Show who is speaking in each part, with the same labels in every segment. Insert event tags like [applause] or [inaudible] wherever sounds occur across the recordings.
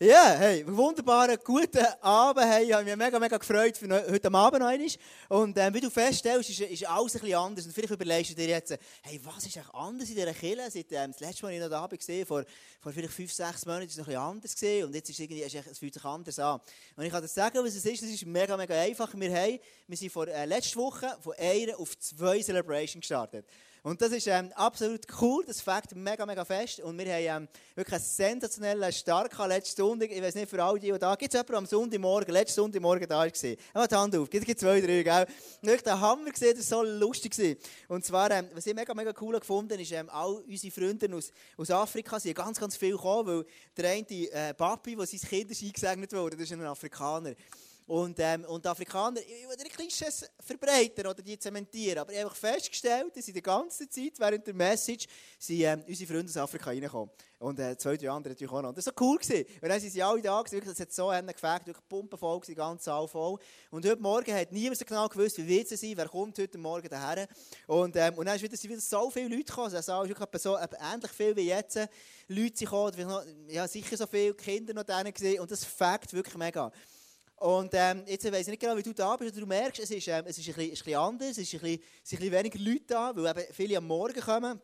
Speaker 1: Ja, hey, wunderbaren guten Abend. Hey, ich habe mich mega, mega gefreut für heute Abend noch einmal. Und ähm, wie du feststellst, ist, ist alles ein bisschen anders. Und vielleicht überlegst du dir jetzt, hey, was ist eigentlich anders in dieser Kirche? Seit ähm, das letzte Mal, ich noch da war, vor, vor vielleicht fünf, sechs Monaten, war es noch ein bisschen anders. Gewesen. Und jetzt ist irgendwie, ist, es fühlt sich anders an. Und ich kann dir sagen, was es ist. Es ist mega, mega einfach. Wir, haben, wir sind vor äh, letzter Woche von einer auf zwei Celebrations gestartet. Und das ist ähm, absolut cool, das fängt mega, mega fest. Und wir haben ähm, wirklich einen sensationellen Start letzte Stunde. Ich weiß nicht, für alle, die da Gibt es jemanden am Sonntagmorgen, letzten Sonntagmorgen da war? Einmal die Hand auf. Gibt es zwei, drei, gell? Wirklich, den haben wir gesehen, das war so lustig. Und zwar, ähm, was ich mega, mega cool gefunden ist, ähm, all unsere Freunde aus, aus Afrika sind ganz, ganz viel gekommen, weil der eine äh, Papi, der sein Kind ist eingesegnet wurde, das ist ein Afrikaner. Und, ähm, und die Afrikaner, die Klischees verbreiten oder die zementieren, aber ich habe festgestellt, dass in der ganzen Zeit während der Message sind ähm, unsere Freunde aus Afrika reingekommen. Und äh, zwei, drei andere natürlich auch noch. Das war so cool. Gewesen. Und dann sind sie alle da, gewesen, es hat so gefegt, wirklich pumpenvoll, die ganze Saal voll. Und heute Morgen hat niemand so genau gewusst, wie wird es sein, wer kommt heute Morgen daher. Und, ähm, und dann sind wieder, wieder so viele Leute gekommen. Also der Saal ist wirklich so ähnlich viel wie jetzt. Leute sind gekommen, ja, sicher so viele Kinder noch da gesehen. Und das fegt wirklich mega. Und ähm, jetzt weiss ich nicht genau, wie du da bist, aber du merkst, es ist, ähm, es ist ein, bisschen, ein bisschen anders, es ist ein sind ein bisschen weniger Leute da, weil eben viele am Morgen kommen.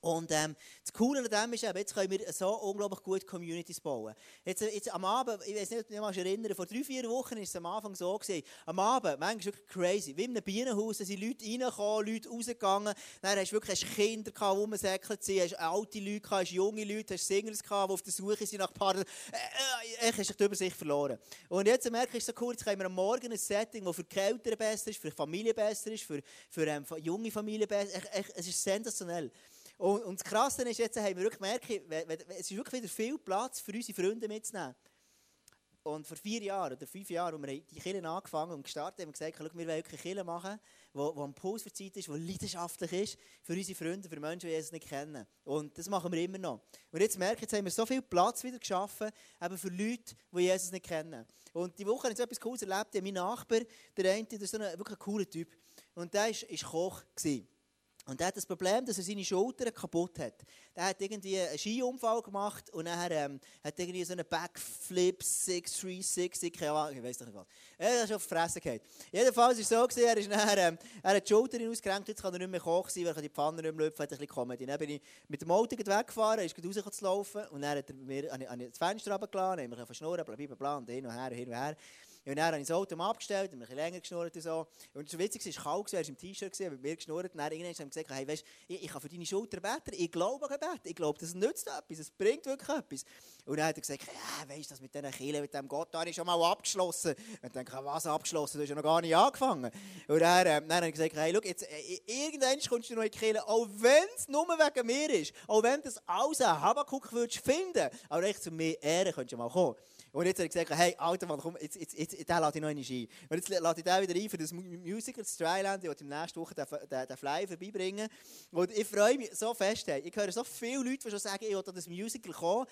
Speaker 1: Und ähm, das Coole an dem ist, eben, jetzt können wir so unglaublich gut Communities bauen. Jetzt, jetzt am Abend, ich weiß nicht, ob du dich erinnern vor drei, vier Wochen war es am Anfang so gewesen. Am Abend, manchmal wirklich crazy. Wie in einem Bienenhaus, da sind Leute reingekommen, Leute rausgegangen. Dann hast du wirklich hast Kinder gehabt, die rumsäckelt sind, hast alte Leute gehabt, hast junge Leute, hast Singles gehabt, die auf der Suche sind nach Partnern. Äh, äh, hast dich die Übersicht verloren. Und jetzt merke ich so cool, jetzt haben wir am Morgen ein Setting, das für die Eltern besser ist, für die Familie besser ist, für, für ähm, junge Familie besser ist. Es ist sensationell. Und, und das Krasse ist, jetzt haben wir gemerkt, es ist wirklich wieder viel Platz für unsere Freunde mitzunehmen. Und vor vier Jahren oder fünf Jahren, als wir die Kirche angefangen und gestartet haben, haben wir gesagt, wir wollen eine Kirche machen, die, am Puls für Zeit ist, die leidenschaftlich ist für unsere Freunde, für Menschen, die Jesus nicht kennen. Und das machen wir immer noch. Und jetzt merke ich, jetzt haben wir so viel Platz wieder geschaffen, eben für Leute, die Jesus nicht kennen. Und die Woche habe ich so etwas Cooles erlebt. Mein Nachbar, der eine, der ist so ein wirklich cooler Typ. Und der war Koch. Gewesen. Und er hat das Problem, dass er seine Schultern kaputt hat. Er hat irgendwie einen Skiunfall gemacht und er ähm, hat irgendwie so einen Backflip 636, keine Ahnung, ich weiß nicht was. Er hat schon auf die Fresse gehabt. Jedenfalls war es so, gewesen, er, ist nachher, ähm, er hat die Schultern ausgerenkt, jetzt kann er nicht mehr kochen sein, weil er die Pfanne nicht mehr lüpfen, hat ein bisschen Comedy. Dann bin ich mit dem Auto weggefahren, ist raus zu laufen und dann hat er mir an, das Fenster runtergelassen, haben wir verschnurren, bla bla bla, und hin und her, hin und her. Und dann habe ich das Auto abgestellt, ein bisschen länger geschnurrt und so. Und so witzig, es war kalt, er war im T-Shirt, mit mir geschnurrt. Und dann irgendwann haben gesagt, hey, weißt, ich, ich kann für deine Schulter beten. Ich glaube an Gebet. Ich glaube, das nützt etwas. Es bringt wirklich etwas. Und dann hat er gesagt, ja, weißt du, das mit diesen Kielen, mit dem Gott, da ist schon mal abgeschlossen. Und ich dachte, was abgeschlossen? Du hast ja noch gar nicht angefangen. Und dann, äh, dann habe ich gesagt, hey, schau, jetzt, äh, irgendwann kommst du noch in die Kirche, auch wenn es nur wegen mir ist, auch wenn das alles ein Habakuk würdest finden, aber echt zu mir Ehre könntest du mal kommen. Und jetzt habe ich gesagt, hey, Alter Mann, komm, jetzt, jetzt, jetzt, den lade ich noch ein. Und jetzt lade ich den wieder ein für das Musical Dryland. Ich werde nächste Woche den, den, Flyer vorbeibringen. Und ich freue mich so fest. Hey. Ich höre so viele Leute, die schon sagen, ich will an das Musical kommen.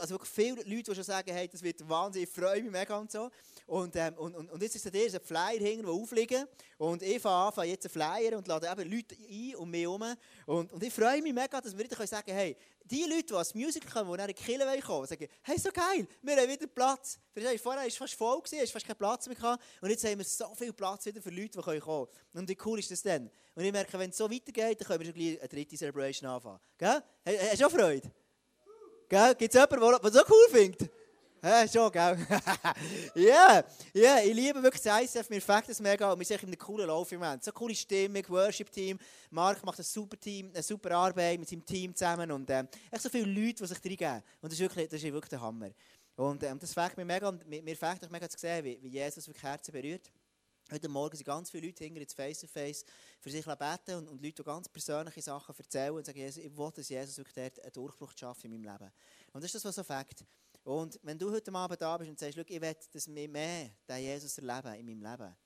Speaker 1: Also wirklich viele Leute, die schon sagen, hey, das wird Wahnsinn, ich freue mich mega und so. Und, ähm, und, und, und jetzt ist der ein Flyer hinten, der aufliegen. Und ich fange an, jetzt einen Flyer und lade eben Leute ein um mich herum. Und, und ich freue mich mega, dass wir wieder sagen können, hey, die Leute, die ans Musical kommen, die nach der Kirche kommen, sagen, hey, so geil, wir haben wieder Platz. Vorher war es fast voll, es fast keinen Platz mehr gehabt. Und jetzt haben wir so viel Platz wieder für Leute, die kommen können. Und wie cool ist das denn? Und ich merke, wenn es so weitergeht, dann können wir schon gleich eine dritte Celebration anfangen. Gell? Hast du auch Freude? Gibt es jemanden, der das so cool findet? Ja, schon, gell? [laughs] Ja, ja, ich liebe wirklich das ICF, mir fängt das mega und wir sind in einem coolen Lauf im Moment. So coole Stimmung, Worship-Team. Mark macht ein super Team, eine super Arbeit mit seinem Team zusammen und ähm, echt so viele Leute, die sich reingeben. Und das ist wirklich, das ist wirklich der Hammer. Und ähm, das fängt mir mega und mir, fängt mega zu sehen, wie, wie Jesus wirklich Herzen berührt. Heute Morgen sind ganz viele Leute hinter ins Face-to-Face für sich beten und, und Leute, die ganz persönliche Sachen erzählen und sagen, ich will, dass Jesus wirklich dort einen Durchbruch schafft in meinem Leben. Und das ist das, was so fängt. Und wenn du heute Abend da bist und sagst, ich will, dass wir mehr den Jesus erleben in meinem Leben,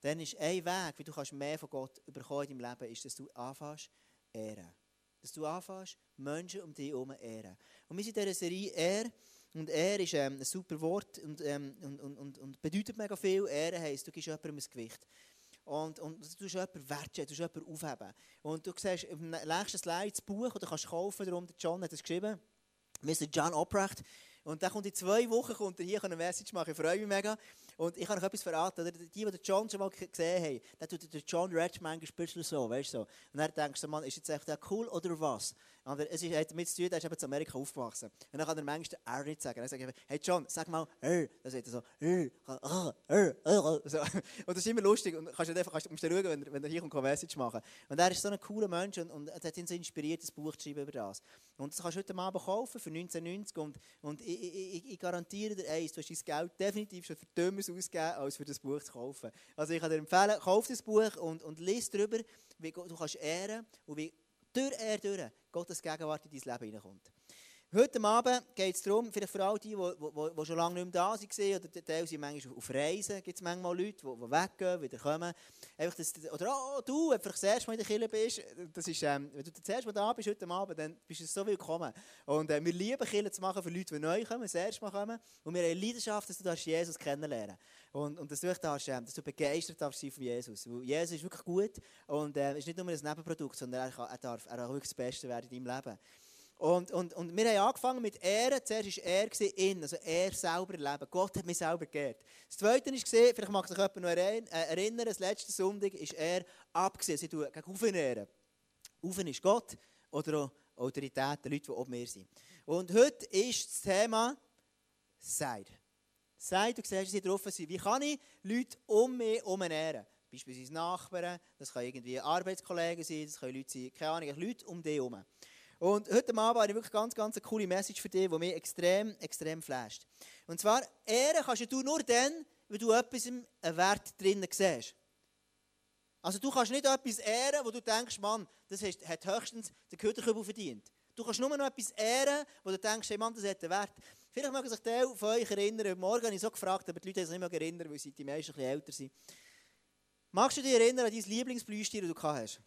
Speaker 1: dann ist ein Weg, wie du kannst mehr von Gott bekommen in deinem Leben, ist, dass du anfängst, ehren. Dass du anfängst, Menschen um dich herum ehren. Und wir sind in dieser Serie Ehr. Und er ist ähm, ein super Wort und, ähm, und, und, und, bedeutet mega viel. Ehre heisst, du gibst jemandem ein Gewicht. Und, und du tust jemanden wertschätzen, du tust jemanden aufheben. Und du siehst im nächsten Slide das Buch, oder kannst kaufen, darum, der John hat es geschrieben. Mr. John Oprecht Und dann kommt in zwei Wochen kommt er hier eine Message machen. Ich freue mich mega. Und ich kann euch etwas verraten. Oder? Die, die John schon mal gesehen haben, dann tut der John Red manchmal so, weißt du so. Und dann denkst du, Mann, ist jetzt echt cool oder was? Und es ist, hat damit zu tun, er ist eben in Amerika aufgewachsen. Und dann kann er manchmal R nicht sagen. Dann sagt er, hey John, sag mal R. Dann sagt er so, R, R, R, R. So. Und das ist immer lustig. Und kannst du einfach, kannst, musst du schauen, wenn, wenn er hier kommt, eine Message machen. Und er ist so ein cooler Mensch und, und es hat ihn so inspiriert, ein Buch zu schreiben über das. Und das kannst du heute Abend kaufen für 1990 und, und ich, ich, ich, ich garantiere dir eins, du hast dein Geld definitiv schon für ausgegeben, als für das Buch zu kaufen. Also ich kann dir empfehlen, kauf das Buch und, und lies darüber, wie du kannst ehren und wie durch er durch Gottes Gegenwart in dein Leben hineinkommt. Heute Abend geht es darum, vielleicht für all die, die, schon lange nicht mehr da waren, oder Teil sind manchmal auf Reisen, gibt es manchmal Leute, die, weggehen, wieder kommen. Einfach das, oder oh, du, wenn du das erste Mal in der Kirche bist, das ist, ähm, wenn du das erste Mal da bist heute Abend, dann bist du so willkommen. Und äh, wir lieben Kirche zu machen für Leute, die neu kommen, das erste Mal kommen. Und wir haben Leidenschaft, dass du Jesus kennenlernen und, und dass, du darfst, ähm, dass du begeistert darfst von Jesus. Weil Jesus ist wirklich gut und äh, ist nicht nur ein Nebenprodukt, sondern er, kann, er darf er wirklich das Beste werden in deinem Leben. Und, und, und wir haben angefangen mit Ehren. Zuerst war er in, also er selber erleben. Gott hat mich selber geehrt. Das Zweite war, vielleicht mag sich jemand noch äh, erinnern, das letzte Sonntag ist er abgesehen. Sie tun gegen Ufen ehren. Ufen ist Gott oder auch die Leute, die oben mir sind. Und heute ist das Thema Seid. Seid, du siehst, sie drauf sind. Wie kann ich Leute um mich herum ehren? Beispielsweise Nachbarn, das können irgendwie Arbeitskollegen sein, das können Leute sein, keine Ahnung, Leute um dich herum. Und heute Abend habe ich wirklich ganz, ganz eine coole Message für dich, die mich extrem, extrem flasht. Und zwar, Ehren kannst du nur dann, wenn du etwas einen Wert drinnen siehst. Also du kannst nicht etwas ehren, wo du denkst, Mann, das hat höchstens den Köderkübel verdient. Du kannst nur noch etwas ehren, wo du denkst, hey Mann, das hat einen Wert. Vielleicht mögen sich Teil von euch erinnern, morgen habe ich so gefragt, aber die Leute haben sich nicht mehr erinnern, weil sie die meisten ein bisschen älter sind. Magst du dich erinnern an dein Lieblingsplüschtier, das du gehabt hast?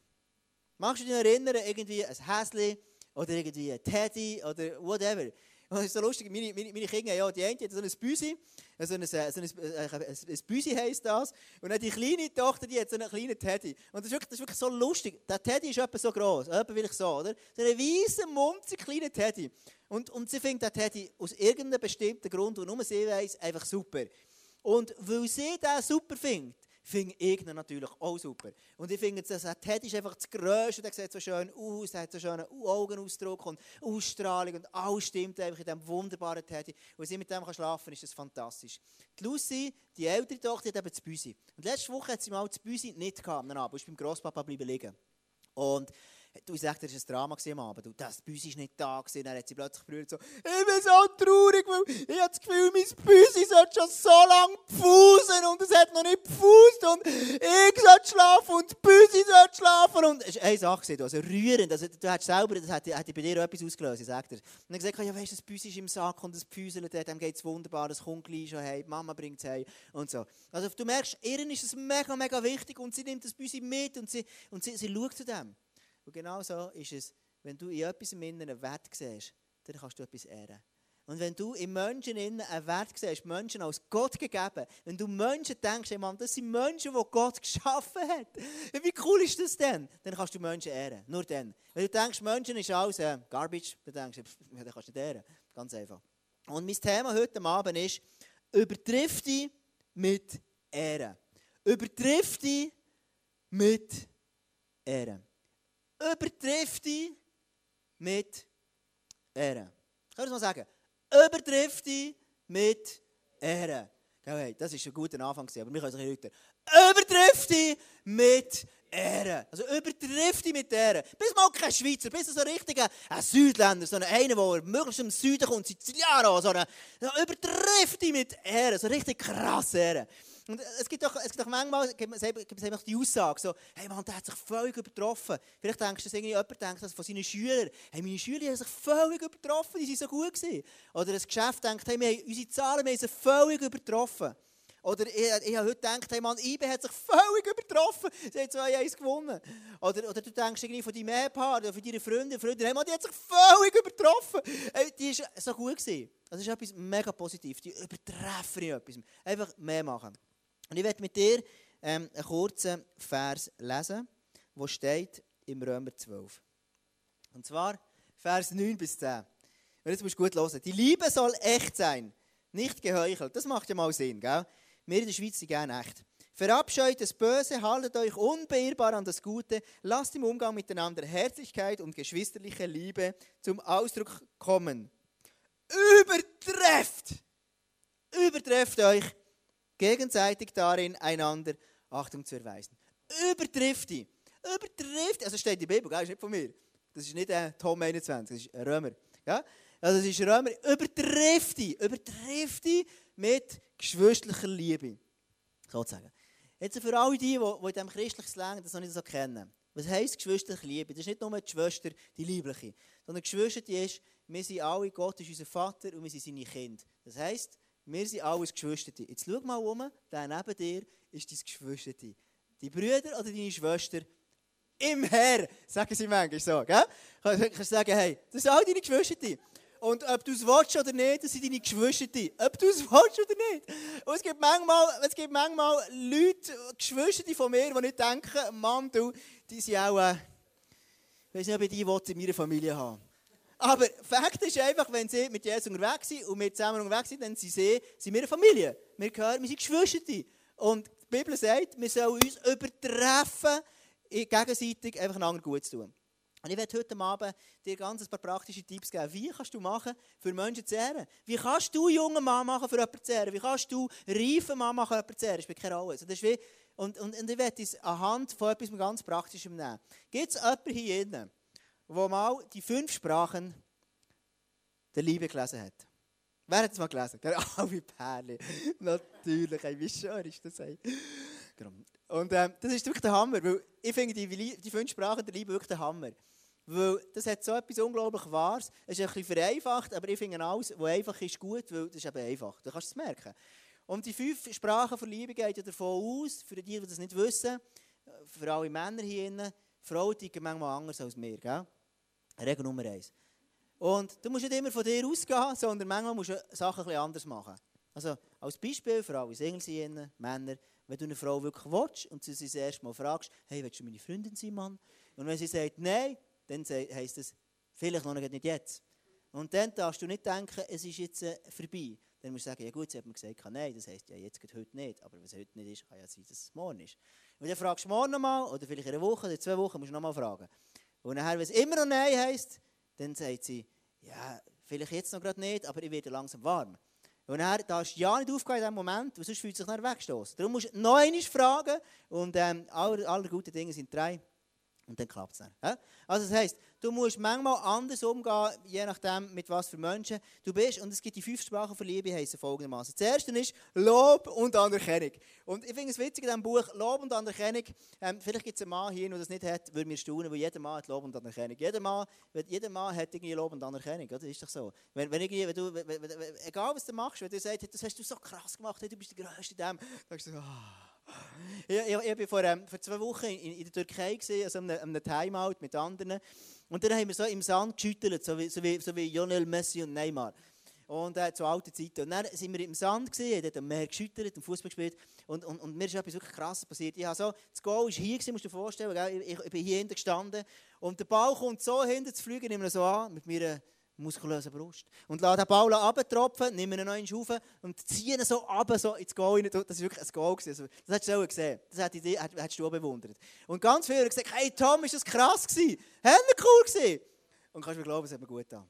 Speaker 1: Magst du dich erinnern, irgendwie ein Häschen, oder irgendwie ein Teddy oder whatever. [laughs] Und es ist so lustig, meine, meine, meine Kinder, ja, die eine hat so ein Büsi, ein, so ein, so ein, ein Büsi heisst das, und dann die kleine Tochter, die hat so einen kleinen Teddy. Und das ist wirklich, das ist wirklich so lustig. Der Teddy ist etwa so groß, etwa will ich so, oder? So ein weißer, munzer, kleiner Teddy. Und, und sie findet den Teddy aus irgendeinem bestimmten Grund, und nur sie weiß, einfach super. Und weil sie den super findet, finde ich natürlich auch super. Und ich finde, das Teddy ist einfach das Größte, der sieht so schön aus, er hat so schönen Augenausdruck und Ausstrahlung und alles stimmt einfach in diesem wunderbaren Teddy. Und sie mit dem schlafen kann, ist das fantastisch. Die Lucy, die ältere Tochter, hat eben das Büsi. Und letzte Woche hat sie mal das Büsi nicht gehabt, am Abend, ist beim Grosspapa bleiben liegen. Und Du sagst, das war ein Drama am Abend. Du, das Büsi war nicht da. Gewesen. Dann hat sie plötzlich berührt so, ich bin so traurig, weil ich habe das Gefühl, mein Büsi sollte schon so lange pfusen und es hat noch nicht gepfust und ich sollte schlafen und das Büsi sollte schlafen. Und es war eine Sache, also rührend. Also, du hast selber, das hat, hat bei dir etwas ausgelöst, ich sag dir. Und dann gesagt, ja weißt du, das Büsi ist im Sack und das Pfüselt, dem geht es wunderbar, das kommt gleich schon heim, Mama bringt es heim und so. Also du merkst, ihr ist es mega, mega wichtig und sie nimmt das Büsi mit und sie, und sie, sie schaut zu dem. Und genau so ist es, wenn du in etwas im Inneren einen Wert siehst, dann kannst du etwas ehren. Und wenn du in Menschen einen Wert siehst, Menschen als Gott gegeben, wenn du Menschen denkst, hey Mann, das sind Menschen, die Gott [laughs] geschaffen hat. Wie cool ist das denn? Dann kannst du Menschen ehren. Nur dann. Wenn du denkst, Menschen ist alles äh, Garbage, dann denkst du, pff, dann kannst du nicht ehren. Ganz einfach. Und mein Thema heute Abend ist, übertriff dich mit Ehren. Übertriff dich mit Ehren übertrifft dich mit Ehre. Können wir mal sagen? Übertrifft dich mit Ehre. Das ist ein guter Anfang, aber wir können es bisschen Übertrifft dich mit Ehre. Also übertrifft dich mit Ehre. Bist mal kein Schweizer, bist so ein richtiger ein Südländer, so einer, der möglichst im Süden kommt, Siziliano, so eine, übertrifft dich mit Ehre, so richtig krass Ehre. Und es gibt doch, es gibt doch manchmal gibt es die Aussage, so, hey Mann, der hat sich völlig übertroffen. Vielleicht denkst du, dass jemand denkt das von seinen Schülern, hey, meine Schüler haben sich völlig übertroffen, die waren so gut gewesen. Oder ein Geschäft denkt, hey, wir haben, unsere Zahlen wir haben sie völlig übertroffen. Oder ich, ich habe heute gedacht, hey Mann, IBE hat sich völlig übertroffen. Sie haben 2-1 gewonnen. Oder, oder du denkst irgendwie von deinem Ehepaar oder von deinen Freunden, Freunden, hey Mann, die hat sich völlig übertroffen. Hey, die war so gut gewesen. Das ist etwas mega positiv. Die übertreffen in etwas. Einfach mehr machen. Und ich werde mit dir ähm, einen kurzen Vers lesen, der steht im Römer 12. Und zwar Vers 9 bis 10. Und jetzt musst du gut hören. Die Liebe soll echt sein, nicht geheuchelt. Das macht ja mal Sinn, gell? Wir in der Schweiz sind gerne echt. Verabscheut das Böse, haltet euch unbeirrbar an das Gute, lasst im Umgang miteinander Herzlichkeit und geschwisterliche Liebe zum Ausdruck kommen. Übertrefft! Übertrefft euch gegenseitig darin, einander Achtung zu erweisen. Übertrifft die. Übertrifft, also steht der Bibel, das ist nicht von mir. Das ist nicht äh, Tom 21, das ist Römer. Ja? Also das ist Römer, übertrifft die, übertrifft die mit geschwisterlicher Liebe. Sozusagen. Jetzt für alle die, die, die in diesem christlichen Leben das noch nicht so kennen. Was heisst geschwisterliche Liebe? Das ist nicht nur die Schwester, die liebliche. Sondern Geschwister ist, wir sind alle, Gott ist unser Vater und wir sind seine Kinder. Das heisst, wir sind alles Geschwister. Jetzt schau mal um, der neben dir ist dein Geschwister. Die Brüder oder deine Schwester im Herr, sagen sie manchmal so. Gell? Kannst du sagen, hey, das sind alle deine Geschwister. Und ob du es willst oder nicht, das sind deine Geschwister. Ob du es [laughs] willst oder nicht. Und es gibt manchmal, es gibt manchmal Leute, Geschwister von mir, die nicht denken, Mann, du, die sind auch, äh, ich weiß nicht, die in meiner Familie haben Aber Fakt ist einfach, wenn sie mit Jesus unterwegs sind und wir zusammen unterwegs sind, dann sind sie, sind wir eine Familie. Wir gehören, wir sind Geschwister. Und die Bibel sagt, wir sollen uns übertreffen, gegenseitig einfach einander gut zu tun. Und ich werde heute Abend dir ganz ein paar praktische Tipps geben. Wie kannst du machen, für Menschen zu ehren? Wie kannst du junger Mann machen, für jemanden zu ehren? Wie kannst du reifen Mann machen, für jemanden zu ehren? Das spielt keine Rolle. Das ist wie, und, und, und ich werde es anhand von etwas ganz Praktischem nehmen. Gibt es jemanden hier drinnen, der mal die fünf Sprachen der Liebe gelesen hat? Wer hat es mal gelesen? Ah, wie Perle. Natürlich, wie schön ist das? Genau. Und ähm, das ist wirklich der Hammer, weil ich finde die, die fünf Sprachen der Liebe wirklich der Hammer. Weil das hat so etwas unglaublich Wahres. Es ist ein bisschen vereinfacht, aber ich finde alles, was einfach ist, gut, weil das ist eben einfach. Du kannst es merken. Und die fünf Sprachen der Liebe gehen ja davon aus, für die, die das nicht wissen, für alle Männer hier drin, Frauen ticken manchmal anders als wir. Gell? Regel Nummer eins. Und du musst nicht immer von dir ausgehen, sondern manchmal musst du Sachen ein bisschen anders machen. Also als Beispiel für alle Singles hier Männer, wenn du eine Frau wirklich willst und sie das erste Mal fragst, hey, willst du meine Freundin sein, Mann? Und wenn sie sagt, nein, dann heisst es, vielleicht noch nicht jetzt. Und dann darfst du nicht denken, es ist jetzt äh, vorbei. Dann musst du sagen, ja gut, sie hat mir gesagt, nein, das heisst ja jetzt geht heute nicht. Aber wenn es heute nicht ist, kann ja sein, dass es morgen ist. Und dann fragst du morgen nochmal, oder vielleicht in einer Woche oder zwei Wochen, musst du nochmal fragen. Und nachher, wenn es immer noch nein heisst, dann sagt sie, ja, vielleicht jetzt noch gerade nicht, aber ich werde langsam warm. Und er darfst ja nicht aufgehen in diesem Moment, weil sonst fühlt sich dann wegstoßen. Darum musst du noch fragen und ähm, alle, alle guten Dinge sind drei. Und dann klappt es dann. Also das heisst, du musst manchmal anders umgehen, je nachdem, mit was für Menschen du bist. Und es gibt die fünf Sprachen von Liebe, heißen folgendermaßen. Das erste ist Lob und Anerkennung. Und ich finde es witzig in diesem Buch, Lob und Anerkennung, ähm, vielleicht gibt es einen Mann hier, der das nicht hat, würde mir staunen, weil jeder Mann hat Lob und Anerkennung. Jeder Mann, jeder Mann hat irgendwie Lob und Anerkennung, Das ist doch so. Wenn, wenn, wenn du, wenn, wenn, egal was du machst, wenn du sagst, das hast du so krass gemacht, du bist der Größte in dem, dann sagst du, oh. Ich, ich, ich war vor, ähm, vor zwei Wochen in, in der Türkei, gewesen, also einem, einem Timeout mit anderen. Und dann haben wir so im Sand geschüttelt, so wie, so wie, so wie Lionel Messi und Neymar. Und äh, zu alten Zeiten. Und dann sind wir im Sand, gewesen, dort am Meer geschüttelt, und Fußball gespielt. Und, und, und mir ist etwas wirklich Krasses passiert. Ich so, das Goal war hier, gewesen, musst du dir vorstellen. Ich, ich, bin hier hinten gestanden. Und der Ball kommt so hinten zu fliegen, nehme ihn so an, mit meiner muskulösen Brust. Und lasse den Ball abtropfen, nehme ihn noch einen auf und ziehe ihn so ab, so ins Goal rein. Das war wirklich ein Goal. Also, das hättest du gesehen. Das hättest du auch bewundert. Und ganz viele haben gesagt, hey Tom, ist das krass gewesen? Haben cool gewesen? Und kannst mir glauben, es hat mir gut getan.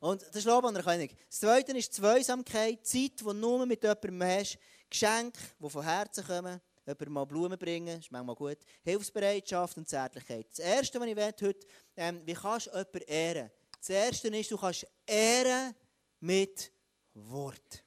Speaker 1: Und das ist Lob an der König. Das Zweite ist Zweisamkeit, Zeit, die nur mit jemandem hast. Geschenke, die von Herzen kommen. Jemandem mal Blumen bringen, ist manchmal gut. Hilfsbereitschaft und Zärtlichkeit. Das Erste, was ich heute ähm, wie kannst du jemanden ehren? Das Erste ist, du kannst ehren mit Wort.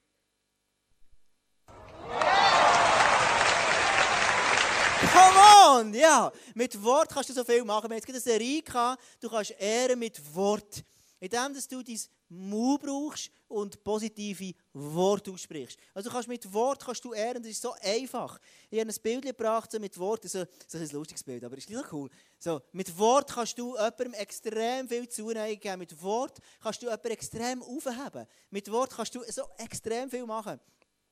Speaker 1: Come on! Ja, mit Wort kannst du so viel machen. Wir haben jetzt eine Serie gehabt, du kannst ehren mit Wort. Indem dass du dein Mu brauchst und positive Worte aussprichst. Also kannst mit Wort kannst du ehren, das ist so einfach. Ich habe ein Bild gebracht so mit Wort, so, so ein lustiges Bild, aber ist gleich cool. So, mit Wort kannst du jemandem extrem viel Zuneigung geben. Mit Wort kannst du jemanden extrem aufheben. Mit Wort kannst du so extrem viel machen.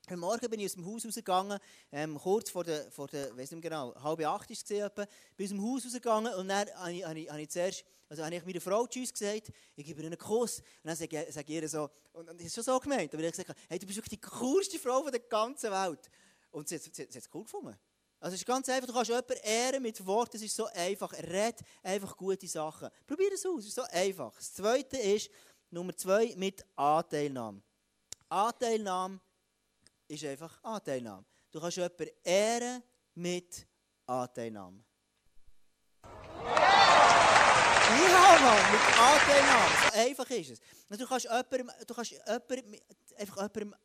Speaker 1: Heute Morgen bin ich aus dem Haus rausgegangen, ähm, kurz vor der, vor der weiß nicht genau, halb acht ist es bin aus dem Haus rausgegangen und dann habe ich, habe ich, habe ich zuerst Also habe ich meiner Frau Tschüss gesagt, ich gebe ihr einen Kuss. Und dann sage ich, sage ich ihr so, und, und das ist schon so gemeint, aber ich gesagt, hey, du bist wirklich die coolste Frau von der ganzen Welt. Und sie, hat, sie, sie hat es cool gefunden. Also es ist ganz einfach, du kannst jemanden ehren mit Worten, es ist so einfach. Red einfach gute Sachen. Probier es aus, es ist so einfach. Das Zweite ist, Nummer zwei, mit Anteilnahme. Anteilnahme ist einfach Anteilnahme. Du kannst jemanden ehren mit Anteilnahme. Ja, Mann, mit Anteilnahme. So einfach ist es. Du kannst jemandem, du kannst jemandem, einfach jemandem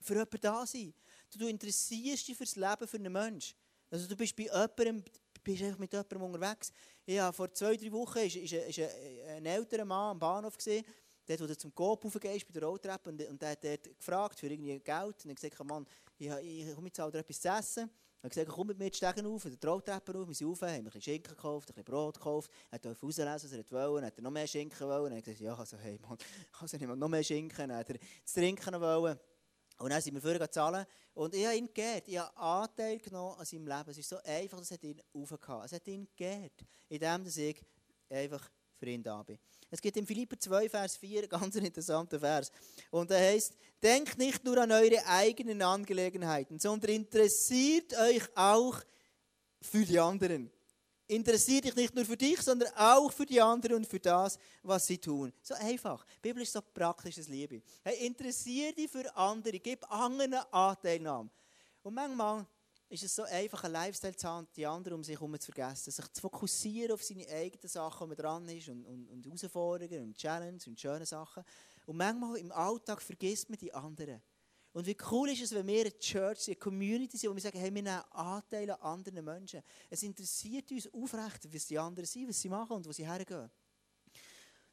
Speaker 1: für jemanden da sein. Du interessierst dich für das Leben für einen Menschen. Also du bist bei jemandem, bist einfach mit jemandem unterwegs. Ja, vor zwei, drei Wochen war ist, ein, ein älterer Mann am Bahnhof, gesehen, dort, wo du zum Coop raufgehst, bei der Rolltreppe, und, und der hat dort gefragt für irgendwie Geld. Und er gesagt, Mann, ich, ich komme jetzt halt etwas zu essen. Er hat gesagt, komm mit mir die Stegen auf, die Rolltreppe auf, wir sind rauf, haben ein bisschen Schinken gekauft, ein bisschen Brot gekauft. Er durfte rauslesen, was er wollte, dann hat er noch mehr Schinken wollen. Er hat gesagt, ja, also, hey, Mann, [laughs] also nicht noch mehr Schinken. Dann hat er das Trinken wollen. Und dann sind wir vorher zahlen. Und ich habe ihn geehrt. Ich habe Anteil genommen an seinem Leben. Es ist so einfach, es hat ihn aufgehauen. Es hat ihn geehrt. Indem ich einfach für ihn da bin. Es gibt in Philipper 2, Vers 4 [laughs] ganz interessanten Vers. Und er heißt: Denkt nicht nur an eure eigenen Angelegenheiten, sondern interessiert euch auch für die anderen. Interessiert dich nicht nur für dich, sondern auch für die anderen und für das, was sie tun. So einfach. Die Bibel ist so praktisches Liebe. Hey, interessier dich für andere, gib anderen Anteilnahme. Und manchmal ist es so einfach, ein Lifestyle zu haben, die anderen um sich herum zu vergessen. Sich zu fokussieren auf seine eigenen Sachen, wo man dran ist und, und, und Herausforderungen und Challenges und schöne Sachen. Und manchmal im Alltag vergisst man die anderen. Und wie cool ist es, wenn wir eine Church, eine Community sind, wo wir sagen, hey, wir nehmen Anteile an anderen Menschen. Es interessiert uns aufrecht, was die anderen sind, was sie machen und wo sie hergehen.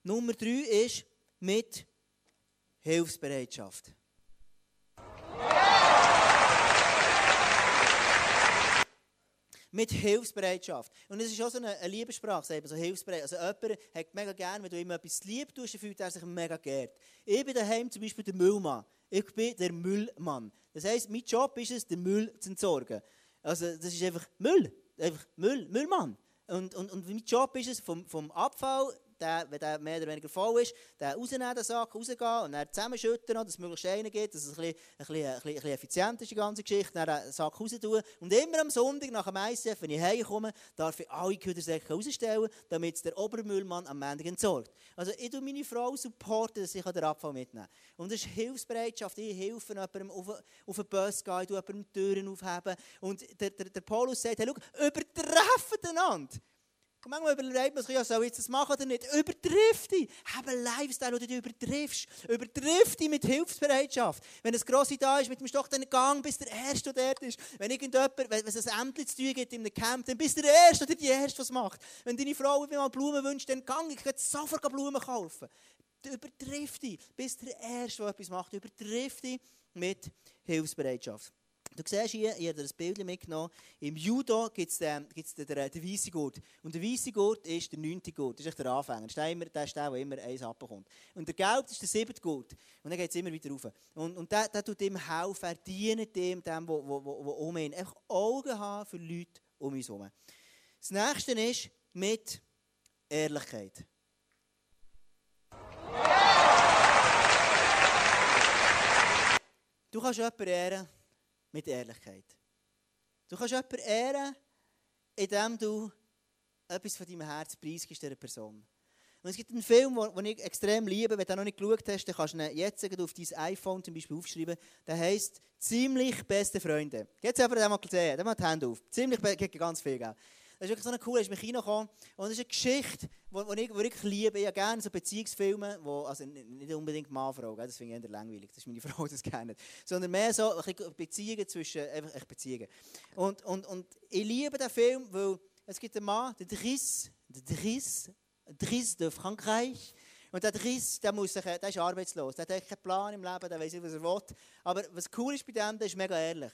Speaker 1: Nummer drei ist mit Hilfsbereitschaft. Mit Hilfsbereitschaft. Und es ist auch so eine, eine Liebessprache, so Hilfsbereitschaft. Also jemand hat mega gern, wenn du ihm etwas lieb tust, dann fühlt er sich mega geehrt. Ich bin daheim zum Beispiel der Müllmann. Ich bin der Müllmann. Das heisst, mein Job ist es, den Müll zu entsorgen. Also das ist einfach Müll. Einfach Müll, Müllmann. Und, und, und mein Job ist es, vom, vom Abfall der, wenn der mehr oder weniger voll ist, den rausnehmen, den Sack, rausgehen und dann zusammenschütten, dass es möglichst einen gibt, dass es ein bisschen, ein, bisschen, ein, bisschen, effizient ist, die ganze Geschichte, dann den Sack raus tun. Und immer am Sonntag nach dem ICF, wenn ich heimkomme, darf ich alle Küdersäcke rausstellen, damit der Obermüllmann am Montag entsorgt. Also ich tue meine Frau supporten, dass ich den Abfall mitnehmen kann. Und das ist Hilfsbereitschaft. Ich helfe jemandem auf, auf den Bus gehen, ich jemandem Türen aufheben. Und der, der, der Paulus sagt, hey, schau, übertreffen einander. Und manchmal überlegt man sich, ja, soll ich das machen oder nicht? Übertriff dich. Hab einen Lifestyle, den du übertriffst. Übertriff dich mit Hilfsbereitschaft. Wenn ein Grossi da ist, mit dem Stock den Gang, bis der Erste, der dort ist. Wenn irgendjemand, wenn es ein Ämtli zu tun gibt in einem Camp, dann bist du der Erste oder die Erste, was macht. Wenn deine Frau mir mal Blumen wünscht, dann gang, ich jetzt sofort Blumen kaufen. Übertriff dich, bis der Erste, der etwas macht. Übertriff dich mit Hilfsbereitschaft. Du siehst hier, ich habe das Bild mitgenommen, im Judo gibt es den, den, den, weißen Gurt. Und der weiße Gurt ist der neunte Gurt, das ist der Anfänger. Das ist der, der, ist der, der immer eins abbekommt. Und der gelbe ist der siebte Gurt. Und dann geht es immer wieder rauf. Und, und der, der tut ihm helfen, er dient dem, dem wo, wo, wo, wo um ihn. Einfach Augen haben für Leute um uns herum. Das nächste ist mit Ehrlichkeit. Du kannst jemanden ehren, mit Ehrlichkeit. Du kannst jemanden ehren, indem du etwas von deinem Herz preisgibst dieser Person. Und es gibt einen Film, den ich extrem liebe. Wenn du noch nicht geschaut hast, dann kannst du ihn jetzt auf dein iPhone zum Beispiel aufschreiben. Der heisst «Ziemlich beste Freunde». Jetzt aber den mal gesehen, der mal die Hände auf. «Ziemlich beste», ganz viel, gell? Das ist wirklich so eine coole, ist im Kino gekommen. Und es ist eine Geschichte, die ich wirklich liebe. Ich habe gerne so Beziehungsfilme, wo, also nicht unbedingt Mann-Frau, das finde ich eher langweilig, das ist meine [laughs] Frau, das gerne Sondern mehr so Beziehungen zwischen, einfach Beziehungen. Und, und, und ich liebe den Film, weil es gibt einen Mann, der Driss, der Driss, Driss de Frankreich. Und der Driss, der, muss sich, der ist arbeitslos, der hat keinen Plan im Leben, der weiß nicht, was er will. Aber was cool ist bei dem, der ist mega ehrlich.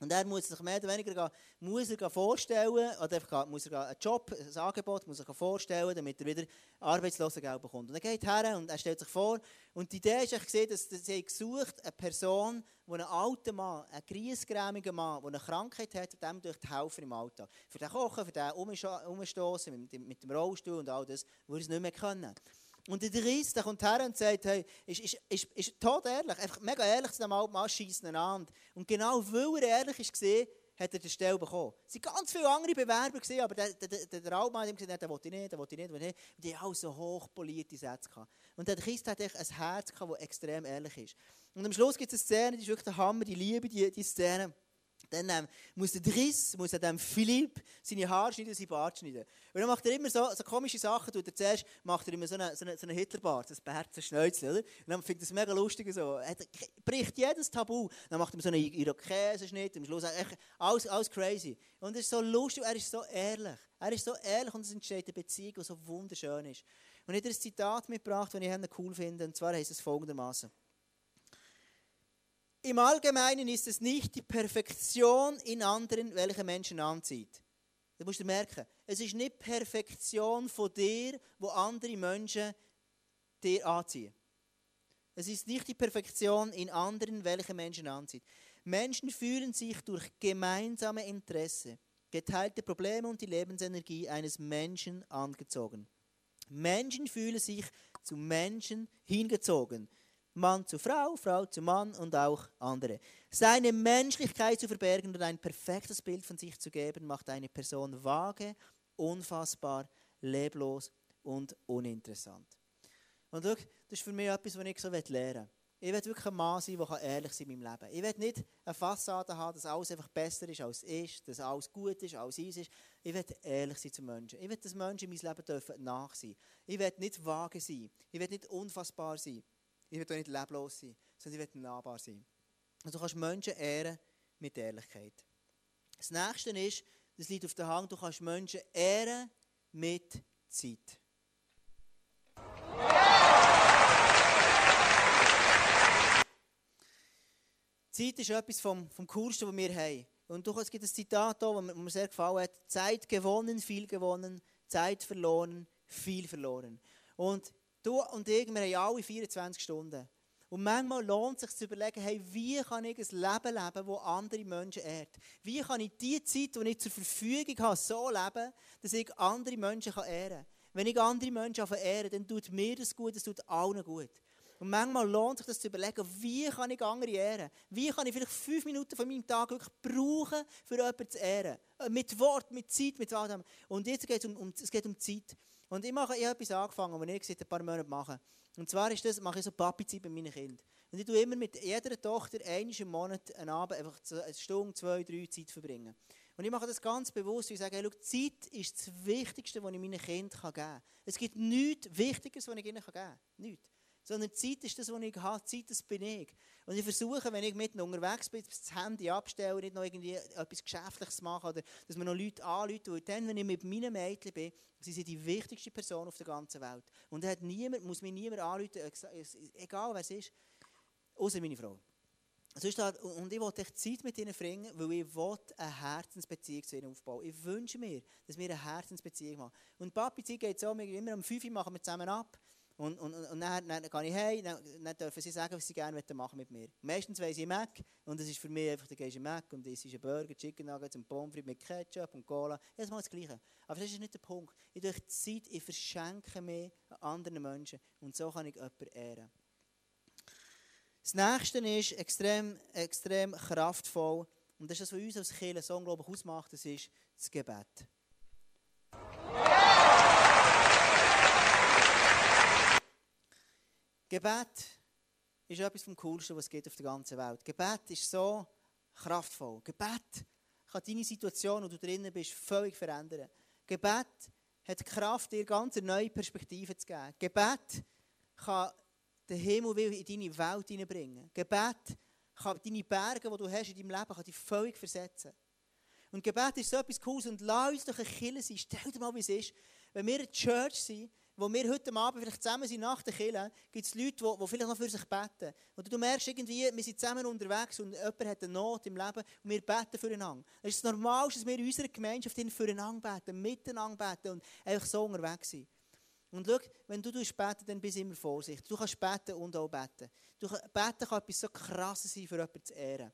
Speaker 1: Und er muss sich mehr oder weniger muss er vorstellen, oder einfach, muss er einen Job, ein Angebot muss er vorstellen, damit er wieder Arbeitslosengeld bekommt. Und er geht her und er stellt sich vor. Und die Idee ist gesehen, dass sie gesucht eine Person, die einen alten Mann, einen griesgrämiger Mann, der eine Krankheit hat, dem durch die helfen im Alltag. Für den Kochen, für den Umstoßen mit, mit, dem Rollstuhl und all das, wo er es nicht mehr können. Und der Dries, der kommt her und sagt, hey, ist, ist, ist, ist tot ehrlich, einfach mega ehrlich zu dem alten Mann, schießen an. Und genau weil er ehrlich war, hat er die Stelle bekommen. Es waren ganz viele andere Bewerber, gewesen, aber der, der, der, der Altmann hat gesagt, den will ich nicht, den will ich nicht, den will ich nicht. Und die haben auch so hochpolierte Sätze gehabt. Und der Christ hat ein Herz gehabt, das extrem ehrlich ist. Und am Schluss gibt es eine Szene, die ist wirklich der Hammer, die Liebe, die, die Szene. Dann ähm, muss der Driss, muss dem Philipp seine Haare schneiden, seinen Bart schneiden. Und dann macht er immer so, so komische Sachen. Tut er zuerst macht er immer so einen so eine, so eine Hitlerbart, so ein Schnäuzel, oder? Und dann findet er es mega lustig so. Er bricht jedes Tabu. Dann macht er so einen Irokesenschnitt, am Schluss echt, alles, alles crazy. Und er ist so lustig, er ist so ehrlich. Er ist so ehrlich und es entsteht eine Beziehung, die so wunderschön ist. Und ich habe ein Zitat mitgebracht, das ich cool finde, und zwar heißt es folgendermaßen. Im Allgemeinen ist es nicht die Perfektion in anderen, welche Menschen anzieht. Das musst du merken. Es ist nicht Perfektion von dir, wo andere Menschen dir anziehen. Es ist nicht die Perfektion in anderen, welche Menschen anzieht. Menschen fühlen sich durch gemeinsame Interesse, geteilte Probleme und die Lebensenergie eines Menschen angezogen. Menschen fühlen sich zu Menschen hingezogen. Mann zu Frau, Frau zu Mann und auch andere. Seine Menschlichkeit zu verbergen und ein perfektes Bild von sich zu geben, macht eine Person vage, unfassbar, leblos und uninteressant. Und schau, das ist für mich etwas, was ich so lernen will. Ich will wirklich ein Mann sein, der ehrlich sein kann in meinem Leben. Ich will nicht eine Fassade haben, dass alles einfach besser ist, als ist, dass alles gut ist, als es ist. Ich will ehrlich sein zu Menschen. Ich will, dass Menschen in meinem Leben dürfen nach sein. Ich will nicht vage sein. Ich will nicht unfassbar sein. Ich will nicht leblos sein, sondern ich will nahbar sein. Und du kannst Menschen ehren mit Ehrlichkeit. Das nächste ist, das liegt auf der Hand, du kannst Menschen ehren mit Zeit. Zeit ist etwas vom, vom Coolsten, was wir haben. Und es gibt ein Zitat hier, das mir sehr gefallen hat. Zeit gewonnen, viel gewonnen. Zeit verloren, viel verloren. Und Du und ich, wir haben alle 24 Stunden. Und manchmal lohnt es sich zu überlegen, hey, wie kann ich ein Leben leben, das andere Menschen ehrt? Wie kann ich die Zeit, die ich zur Verfügung habe, so leben, dass ich andere Menschen ehren kann? Wenn ich andere Menschen ehre, dann tut mir das gut, es tut allen gut. Und manchmal lohnt sich das zu überlegen, wie kann ich andere ehren? Wie kann ich vielleicht fünf Minuten von meinem Tag wirklich brauchen, für jemanden zu ehren? Äh, mit Wort, mit Zeit, mit allem. Und jetzt geht es um, um, es geht um Zeit. Und ich, mache, ich habe etwas angefangen, was ich seit ein paar Monaten mache. Und zwar ist das, mache ich so Papi-Zeit bei meinen Kindern. Und ich tue immer mit jeder Tochter einmal im Monat einen Abend einfach eine Stunde, zwei, drei Zeit verbringen. Und ich mache das ganz bewusst, weil ich sage, hey, schau, Zeit ist das Wichtigste, was ich meinen Kindern geben kann. Es gibt nichts Wichtiges, was ich ihnen geben kann. Nichts. Sondern Zeit ist das, was ich habe. Zeit, das bin ich. Und ich versuche, wenn ich mitten unterwegs bin, das Handy abstellen, nicht noch irgendwie etwas Geschäftliches machen oder dass man noch Leute anrufen, weil dann, wenn ich mit meinen Mädchen bin, sie sind die wichtigste Person auf der ganzen Welt. Und hat niemand, muss mir niemand anrufen, egal wer es ist, außer meine Frau. und ich wollte Zeit mit ihnen verbringen, weil ich eine Herzensbeziehung zu ihnen aufbauen Ich wünsche mir, dass wir eine Herzensbeziehung machen. Und Papi-Zeit geht so, immer um 5 Uhr machen wir zusammen ab. Und, und, und dann, dann, gehe ich heim, dann, dann dürfen sie sagen, was sie gerne machen mit mir. Meistens weiss ich Mac und das ist für mich einfach, da gehst Mac und das ist ein Burger, Chicken Nuggets und Pommes frites mit Ketchup und Cola. Jedes Mal das Gleiche. Aber das ist nicht der Punkt. Ich durch die Zeit, ich verschenke mich an anderen Menschen und so kann ich jemanden ehren. Das Nächste ist extrem, extrem kraftvoll und das ist das, was uns als Kirche so unglaublich ausmacht, das ist das Gebet. Gebet ist etwas vom Coolsten, was es auf der ganzen Welt. Gebet ist so kraftvoll. Gebet kann deine Situation, wo du drinnen bist, völlig verändern. Gebet hat die Kraft, dir ganz neue Perspektive zu geben. Gebet kann den Himmel in deine Welt hineinbringen. Gebet kann deine Berge, die du hast in deinem Leben, kann dich völlig versetzen. Und Gebet ist so etwas Cooles. Und lass uns doch ein Killer sein. Stell dir mal, wie es ist, wenn wir eine Church sind, wo wir heute Abend vielleicht zusammen sind nach der Kirche, gibt es Leute, die, die vielleicht noch für sich beten. Oder du merkst irgendwie, wir sind zusammen unterwegs und jemand hat eine Not im Leben und wir beten füreinander. Es ist normal, dass wir in unserer Gemeinschaft füreinander beten, miteinander beten und einfach so unterwegs sind. Und schau, wenn du beten dann bist du immer vorsichtig. Du kannst beten und auch beten. Du, beten kann etwas so krasses sein, für jemanden zu ehren.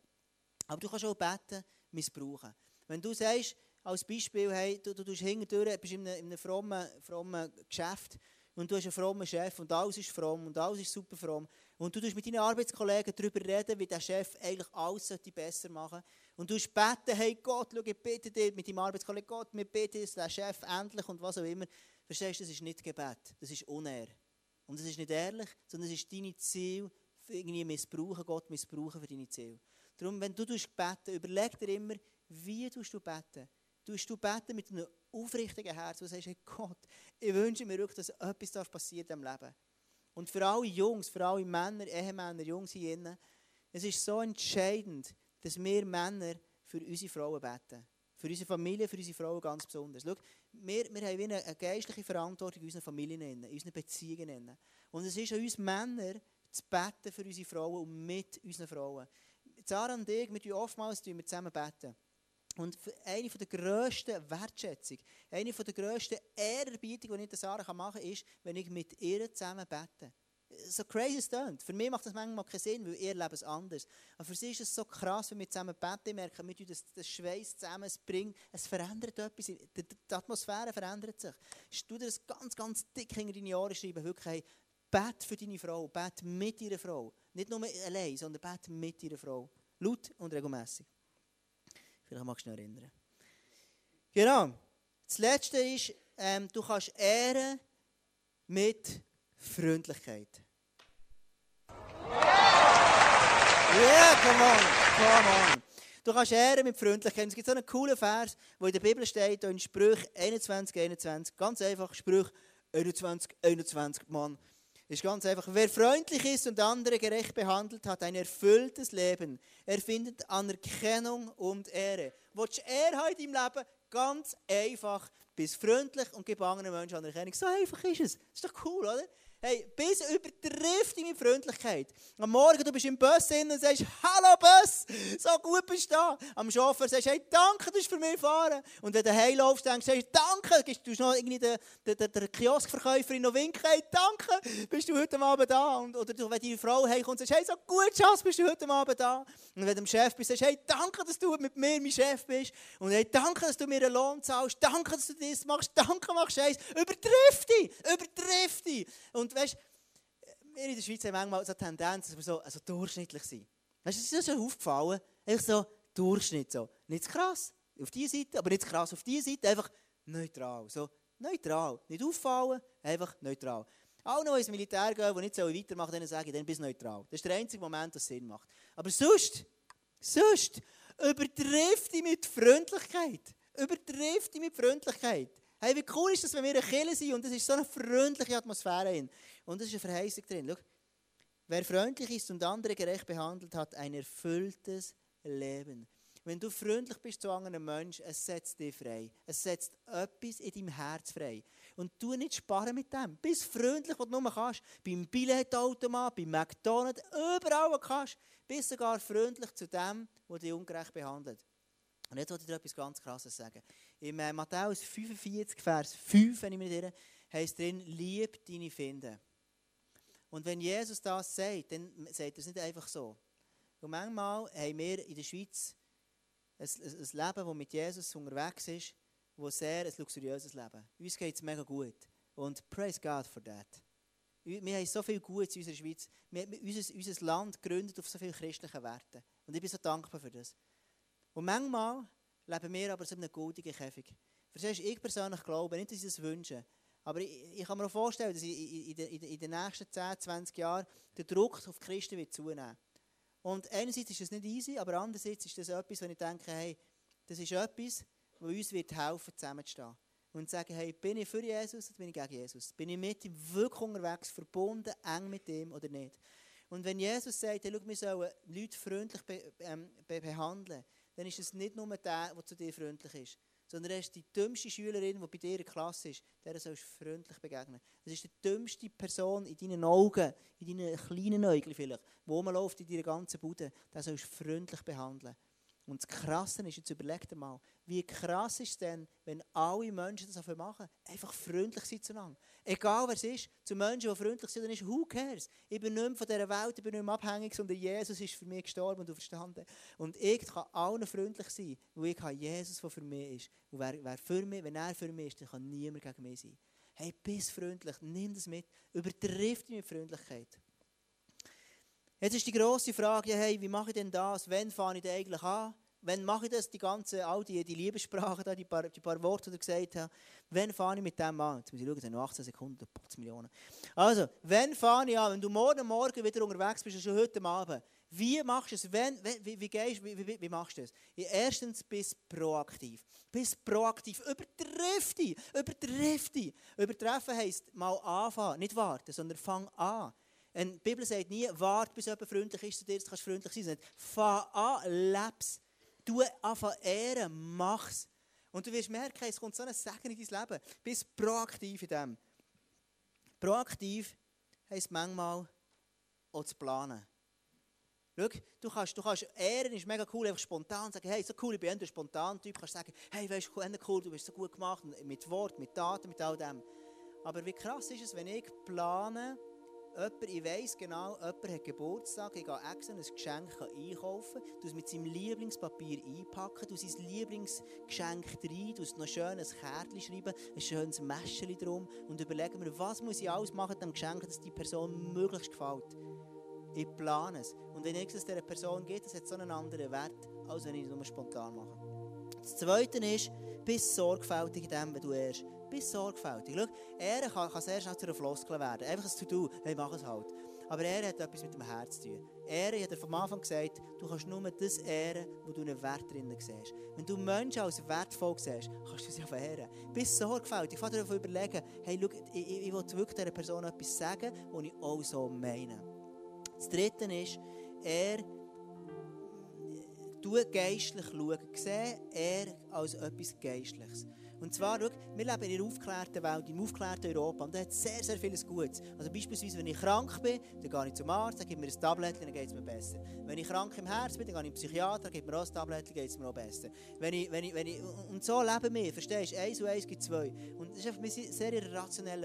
Speaker 1: Aber du kannst auch beten missbrauchen. Wenn du sagst, als Beispiel, hey, du, du, du hinterher, bist in einem, in einem frommen, frommen Geschäft und du hast einen frommen Chef und alles ist fromm und alles ist super fromm und du mit deinen Arbeitskollegen darüber reden, wie der Chef eigentlich alles besser machen sollte. Und du beten, hey Gott, schau, ich bitte dir mit deinem Arbeitskollegen, Gott, wir beten, dass der Chef endlich und was auch immer. Verstehst du, das ist nicht Gebet, das ist Unehr. Und das ist nicht ehrlich, sondern das ist deine Ziel, irgendwie missbrauchen, Gott missbrauchen für deine Ziele. Darum, wenn du beten, überleg dir immer, wie du beten du beten mit einem aufrichtigen Herz, wo du sagst, hey Gott, ich wünsche mir wirklich, dass etwas passiert im Leben. Und für alle Jungs, für alle Männer, Ehemänner, Jungs hier innen, es ist so entscheidend, dass wir Männer für unsere Frauen beten. Für unsere Familie, für unsere Frauen ganz besonders. Schau, wir, wir haben eine geistliche Verantwortung in unseren Familien, in unseren Beziehungen. Und es ist an uns Männer, zu beten für unsere Frauen und mit unseren Frauen. Sarah und ich, wir oftmals zusammen beten. Und eine der grössten Wertschätzungen, eine der grössten Ehrerbietungen, die ich der Sarah machen kann, ist, wenn ich mit ihr zusammen bete. So crazy es klingt. Für mich macht das manchmal keinen Sinn, weil ihr lebt es anders. Aber für sie ist es so krass, wenn wir zusammen beten, ich merke, wir das, das Schweiß zusammen, es bringt, es verändert etwas, die, die Atmosphäre verändert sich. Du dir das ganz, ganz dick hinter deine Ohren schreiben, wirklich, hey, bet für deine Frau, bet mit ihrer Frau. Nicht nur allein, sondern bet mit ihrer Frau. Laut und regelmäßig. Vielleicht magst du dich erinnern. Genau. Das Letzte ist, ähm, du kannst ehren mit Freundlichkeit. Yeah, come on, come on. Du kannst ehren mit Freundlichkeit. Es gibt so einen coolen Vers, wo in der Bibel steht, in Sprüch 21, 21. Ganz einfach, Sprüch 21, 21, Mann. Ist ganz einfach. Wer freundlich ist und andere gerecht behandelt, hat ein erfülltes Leben. Er findet Anerkennung und Ehre. Willst du Ehrheit im Leben? Ganz einfach. Bist freundlich und gib anderen Menschen Anerkennung. So einfach ist es. Ist doch cool, oder? Hey, bis übertrifft mit Freundlichkeit. Am Morgen, du bist im Bus und sagst, hallo Bus, so gut bist du da. Am Chauffeur sagst du, hey, danke, du bist für mich fahren. Und wenn du heimlaufst, denkst du, danke, gibst du noch irgendwie der, der, der, Kioskverkäuferin noch winken, hey, danke, bist du heute Abend da. Und, oder du, wenn deine Frau heimkommt, sagst hey, so gut, Schatz, bist du heute Abend da. Und wenn du dem Chef bist, sagst hey, danke, dass du mit mir mein Chef bist. Und hey, danke, dass du mir einen Lohn zahlst. Danke, dass du das machst. Danke, machst du eins. Übertriff dich, übertriff dich. Und weißt, wir in der Schweiz haben manchmal so eine Tendenz, dass wir so also durchschnittlich sind. Weißt du, das ist schon aufgefallen. Einfach so Durchschnitt. So. Nicht krass auf diese Seite, aber nicht krass auf diese Seite. Einfach neutral. So neutral. Nicht auffallen, einfach neutral. Auch noch ins Militär gehen, die nicht weitermachen, denen sage ich, dann bist du neutral. Das ist der einzige Moment, der Sinn macht. Aber sonst, sonst, übertrifft dich mit Freundlichkeit. Übertrifft dich mit Freundlichkeit. Hey, wie cool ist das, wenn wir eine Kirche sind und es ist so eine freundliche Atmosphäre drin. Und es ist eine Verheißung drin. Schau, wer freundlich ist und andere gerecht behandelt, hat ein erfülltes Leben. Wenn du freundlich bist zu anderen Menschen, es setzt dich frei. Es setzt etwas in deinem Herz frei. Und du nicht sparen mit dem. Bist freundlich, was du nur kannst. Beim Billetautomat, beim McDonald's, überall, wo du kannst. Bist sogar freundlich zu dem, der dich ungerecht behandelt. Und jetzt wollte ich dir etwas ganz Krasses sagen. Im äh, Matthäus 45, Vers 5, wenn ich mir irre, heißt drin, lieb deine Finde. Und wenn Jesus das sagt, dann sagt er es nicht einfach so. Und manchmal haben wir in der Schweiz ein, ein, Leben, das mit Jesus unterwegs ist, wo sehr ein luxuriöses Leben. Uns geht es mega gut. Und praise God for that. Wir haben so viel Gutes in unserer Schweiz. Wir, unser, unser Land gründet auf so vielen christlichen Werten. Und ich bin so dankbar für das. Und manchmal leben wir aber so in einem goldigen Käfig. Verstehst du, ich persönlich glaube, nicht, dass ich das wünsche, aber ich, ich kann mir auch vorstellen, dass in, in, in, in den nächsten 10, 20 Jahren der Druck auf Christen wird zunehmen. Und einerseits ist das nicht easy, aber andererseits ist das etwas, wo ich denke, hey, das ist etwas, wo uns wird helfen, zusammenzustehen. Und zu sagen, hey, bin ich für Jesus oder bin ich gegen Jesus? Bin ich mit ihm wirklich unterwegs, verbunden, eng mit ihm oder nicht? Und wenn Jesus sagt, hey, schau, wir sollen Leute freundlich be, ähm, be behandeln, dann ist es nicht nur der, der zu dir freundlich ist, sondern er ist die dümmste Schülerin, die bei dir in der Klasse ist, der sollst du freundlich begegnen. Das ist die dümmste Person in deinen Augen, in deinen kleinen Äuglein vielleicht, wo rumläuft in deiner ganzen Bude, den sollst du freundlich behandeln. Und das Krasse ist, jetzt überleg dir mal, wie krass ist es denn, wenn alle Menschen das dafür machen? Einfach freundlich sein zueinander. Egal wer es ist, zu Menschen, die freundlich sind, dann ist, who cares? Ich bin nicht mehr von dieser Welt, ich bin nicht mehr abhängig, sondern Jesus ist für mich gestorben und verstanden. Und ich kann allen freundlich sein, weil ich habe Jesus, der für mich ist. Und wer, wer für mich, wenn er für mich ist, dann kann niemand gegen mich sein. Hey, bist freundlich, nimm das mit, übertrifft dich mit Freundlichkeit. Jetzt ist die grosse Frage, hey, wie mache ich denn das? Wann fange ich denn eigentlich an? Wann mache ich das, die ganze, all die, die Liebessprachen, da, die, paar, die paar Worte, die ich gesagt habe? Wann fange ich mit dem an? Jetzt muss ich schauen, es sind noch 18 Sekunden, putz Millionen. Also, wann fange ich an? Wenn du morgen Morgen wieder unterwegs bist, schon heute Abend, wie machst du es? Wenn, wie, wie, gehst, wie, wie, wie machst du es? Erstens, bist proaktiv. Bist proaktiv. Übertriff dich. Übertriff dich. Übertreffen heisst mal anfangen. Nicht warten, sondern fang an. Und die Bibel sagt nie, warte, bis jemand freundlich ist zu dir, kannst du freundlich sein. Fang an, leb's. Du anfangen ehren, mach's. Und du wirst merken, es kommt so ein Segen in dein Leben. Bist proaktiv in dem. Proaktiv heisst manchmal auch zu planen. Schau, du kannst, du kannst ehren, ist mega cool, einfach spontan sagen, hey, so cool, ich bin ein spontan Typ, kannst sagen, hey, weißt du, cool, du bist so gut gemacht, mit Wort, mit Taten, mit all dem. Aber wie krass ist es, wenn ich plane, Jemand, ich weiss genau, jemand hat Geburtstag, ich gehe extra ein Geschenk einkaufen, du es mit seinem Lieblingspapier einpacken, du sein Lieblingsgeschenk rein, du es noch schön ein Kärtchen schreiben, ein schönes Mäschchen drum und überlegen mir, was muss ich alles machen, dem Geschenk, dass die Person möglichst gefällt. Ich plane es. Und wenn ich es dieser Person geht, das hat so einen anderen Wert, als wenn ich es nur spontan mache. Das Zweite ist, bist sorgfältig in dem, was du erst. Bist sorgfältig. Schau, er kann, kann sehr schnell zu einer Floskel werden. Einfach ein To-Do, hey, mach es halt. Aber er hat etwas mit dem Herz zu tun. Er hat vom Anfang gesagt, du kannst nur das ehren, wo du einen Wert drin siehst. Wenn du Menschen als wertvoll siehst, kannst du sie auch ehren. Bist sorgfältig. Fange darauf überlegen, hey, schau, ich, ich, ich will wirklich dieser Person etwas sagen, was ich auch so meine. Das Dritte ist, er du geistlich schauen. Sehe er als etwas Geistliches. Und zwar, schau, wir leben in einer aufgeklärten Welt, im aufgeklärten Europa. Und da hat sehr, sehr vieles Gutes. Also beispielsweise, wenn ich krank bin, dann gehe ich zum Arzt, dann gibt mir ein Tablettchen, dann geht es mir besser. Wenn ich krank im Herz bin, dann gehe ich zum Psychiater, dann gibt mir auch ein Tablettchen, geht es mir auch besser. Wenn ich, wenn ich, wenn ich, und so leben wir, verstehst du? Eins und eins gibt zwei. Und das ist einfach, sind sehr in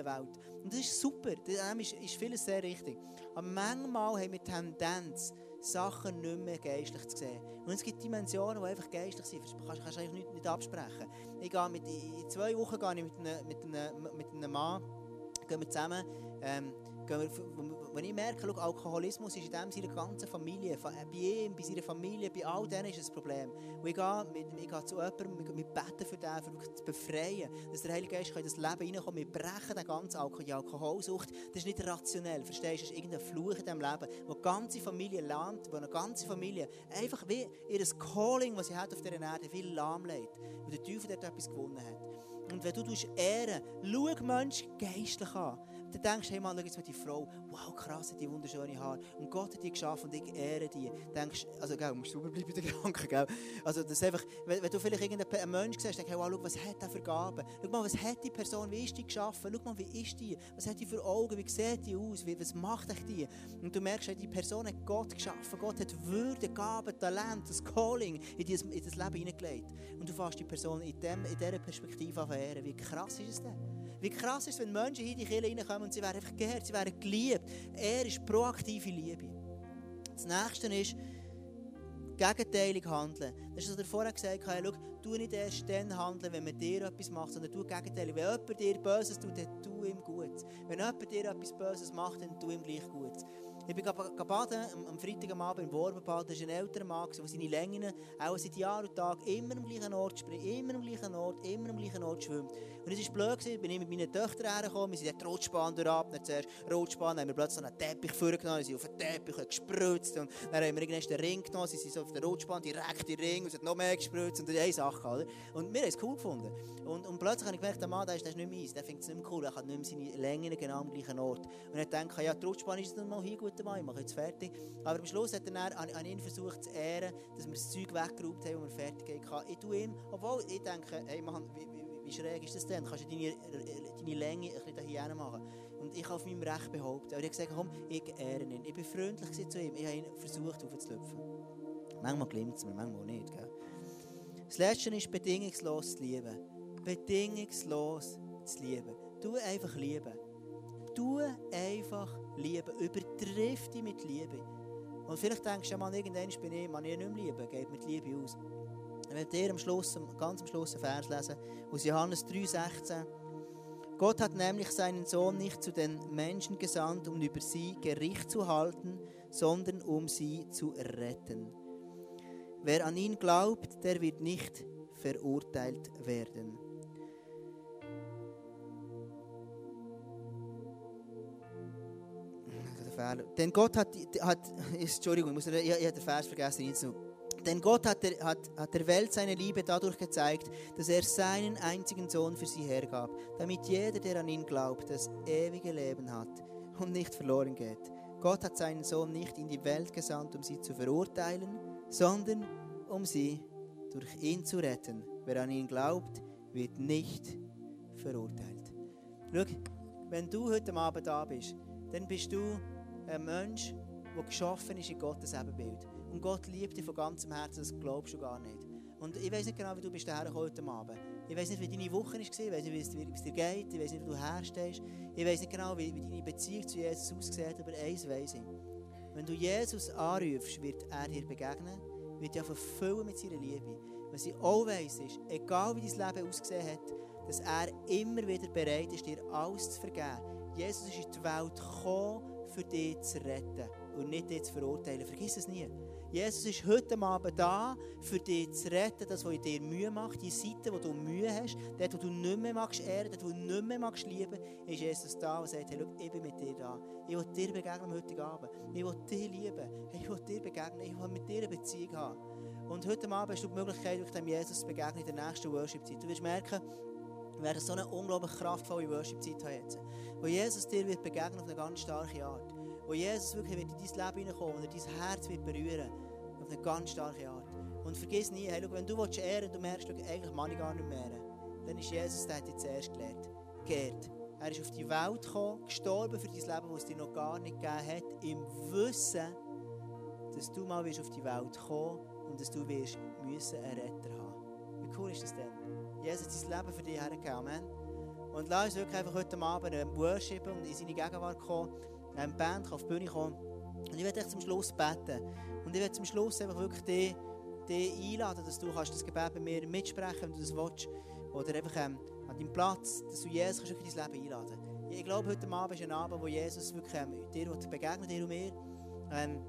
Speaker 1: Welt. Und das ist super, das ist, ist vieles sehr richtig. Aber manchmal haben wir Tendenz, Sachen nicht mehr geistlich zu sehen. Und es gibt Dimensionen, die einfach geistlich sind. Das kannst, kannst du eigentlich nicht, nicht absprechen. Ich gehe mit, in zwei Wochen gehe ich mit einem, mit einem, mit einem Mann gehen wir zusammen ähm, wenn ich merke, schau, Alkoholismus ist in dem seiner ganzen Familie, bei ihm, bei seiner Familie, bei all denen ist es ein Problem. Und ich gehe, mit, zu jemandem, wir beten für den, zu befreien, dass der Heilige Geist in das Leben reinkommt. Wir brechen den ganzen Alkohol, Alkoholsucht. Das ist nicht rationell, verstehst du? Das ist irgendein Fluch in diesem Leben, wo die ganze Familie lernt, wo eine ganze Familie einfach wie ihr Calling, das sie hat auf dieser Erde, viel lahmlegt, weil der Teufel dort etwas gewonnen hat. Und wenn du ehren schau Menschen geistlich an. Dann denkst du, hey Mann, schau jetzt mal die Frau, wow, krass, die wunderschöne Haare. Und Gott hat die geschaffen und ich ehre die. Denkst, also, gell, musst du bleiben bei den Gedanken, gell? Also, das einfach, wenn, wenn du vielleicht irgendeinen Menschen siehst, denkst du, hey, wow, schau, was hat der für Gaben? Schau mal, was hat die Person, wie ist die geschaffen? Schau mal, wie ist die? Was hat die für Augen? Wie sieht die aus? Wie, was macht echt die? Und du merkst, hey, die Person hat Gott geschaffen. Gott hat Würde, Gaben, Talent, das Calling in, dieses, in das Leben hineingelegt. Und du fährst die Person in, dem, in dieser Perspektive an Wie krass ist es denn? Wie krass ist wenn Menschen in die Kirche reinkommen und sie werden einfach sie werden geliebt. Er ist proaktive Liebe. Das Nächste ist, gegenteilig handeln. Das ist, was er vorher gesagt hat. Tu nicht erst dann handeln, wenn man dir etwas macht, sondern tu gegenteilig. Wenn jemand dir Böses tut, dann tu ihm gut. Wenn jemand dir etwas Böses macht, dann tu ihm gleich gut. Ich bin baden am Freitag am Abend im Worbenbad. Da ist ein älterer Mann, der seine Längen auch seit Jahr und Tag immer am gleichen Ort springt, immer am gleichen Ort, immer am gleichen Ort schwimmt. Und es war blöd, gewesen, bin ich mit meinen Töchtern hergekommen, wir sind dort Rutschbahn durchab, dann zuerst Rutschbahn, dann haben wir plötzlich einen Teppich vorgenommen, sind auf den Teppich gespritzt und dann haben wir irgendwann den Ring genommen, sie sind so auf der Rutschbahn direkt in den Ring. Und es noch mehr gespritzt und eine Sache, oder? Und wir haben es cool gefunden. Und, und plötzlich habe ich gemerkt, der Mann, der ist, der ist nicht meins, der findet es nicht mehr cool, er hat nicht mehr seine Längen genau am gleichen Ort. Und ich denke, ja, die Rutschbahn ist dann mal hier gut heute mal, ich mache jetzt fertig. Aber am Schluss hat er an, an ihn versucht zu ehren, dass wir das Zeug weggeräumt haben, wo wir fertig hatten. Ich tue ihm, obwohl ich denke, hey Mann, wie, wie, wie schräg ist das denn? Kannst du deine, deine Länge ein bisschen hier machen? Und ich habe auf meinem Recht behaupten. Aber ich habe gesagt, komm, ich ehre ihn. Ich war freundlich zu ihm. Ich habe ihn versucht aufzulüpfen. Manchmal gelingt es mir, manchmal nicht. Gell? Das Letzte ist bedingungslos zu lieben. Bedingungslos zu lieben. Du einfach lieben. Du einfach lieben. Übertriff dich mit Liebe. Und vielleicht denkst du, ja, man, irgendwann bin ich, man, ich nicht mehr lieben. Geht mit Liebe aus. Ich werde dir am Schluss, ganz am Schluss einen Vers lesen, aus Johannes 3,16. Gott hat nämlich seinen Sohn nicht zu den Menschen gesandt, um über sie Gericht zu halten, sondern um sie zu retten. Wer an ihn glaubt, der wird nicht verurteilt werden. Denn Gott hat, hat [laughs] Entschuldigung, ich, muss, ich, ich habe den Vers vergessen, denn Gott hat der, hat, hat der Welt seine Liebe dadurch gezeigt, dass er seinen einzigen Sohn für sie hergab, damit jeder, der an ihn glaubt, das ewige Leben hat und nicht verloren geht. Gott hat seinen Sohn nicht in die Welt gesandt, um sie zu verurteilen, sondern um sie durch ihn zu retten. Wer an ihn glaubt, wird nicht verurteilt. Schau, wenn du heute Abend da bist, dann bist du ein Mensch, der geschaffen ist in Gottes Ebenbild. Und Gott liebt dich von ganzem Herzen, das glaubst du gar nicht. Und ich weiß nicht genau, wie du bist heute Abend. Ich weiß nicht, wie deine Woche war, ich weiß nicht, wie es, dir geht, ich weiß nicht, wie du herstehst. Ich weiß nicht genau, wie, wie deine Beziehung zu Jesus aussieht, aber eins weiß ich. Wenn du Jesus anrufst, wird er dir begegnen, wird dich verfüllen mit seiner Liebe. Was ich auch weiss, ist, egal wie dein Leben ausgesehen hat, dass er immer wieder bereit ist, dir alles zu vergeben. Jesus ist in die Welt gekommen, für dich zu retten und nicht dich zu verurteilen. Vergiss es nie. Jesus ist heute Abend da, für dich zu retten, das, was in dir Mühe macht, die Seite, wo du Mühe hast, dort, wo du nicht mehr magst ehren, dort, wo du nicht mehr magst lieben, ist Jesus da und sagt, hey, schau, ich bin mit dir da. Ich will dir begegnen am heutigen Abend. Ich will dich lieben. Ich will dir begegnen. Ich will mit dir eine Beziehung haben. Und heute Abend hast du die Möglichkeit, durch dem Jesus zu begegnen in der nächsten Worship-Zeit. Du wirst merken, wir werden so eine unglaublich kraftvolle Worship-Zeit haben jetzt. Wo Jesus dir wird begegnen auf eine ganz starke Art. Wo Jesus wirklich wird in dein Leben hineinkommen und dein Herz wird berühren auf eine ganz starke Art. Und vergiss nie, hey, schau, wenn du ehren willst, du merkst, schau, eigentlich kann ich gar nicht mehr dann ist Jesus, der hat dich zuerst gelernt. Geehrt. Er ist auf die Welt gekommen, gestorben für dein Leben, das es dir noch gar nicht gegeben hat, im Wissen, dass du mal auf die Welt kommen und dass du wirst müssen einen Retter haben. Wie cool ist das denn? Jesus hat sein Leben für dich hergegeben. Amen. Und lass uns wirklich einfach heute Abend ähm, worshipen und in seine Gegenwart kommen. Eine Band auf die Bühne kommen. Und ich werde dich zum Schluss beten. Und ich werde zum Schluss einfach wirklich dich, dich einladen, dass du kannst das Gebet bei mir mitsprechen wenn du das willst. Oder einfach ähm, an deinem Platz, dass du Jesus kannst in dein Leben einladen Ich glaube, heute Abend ist ein Abend, wo Jesus wirklich ähm, dir begegnet, dir und mir. Ähm,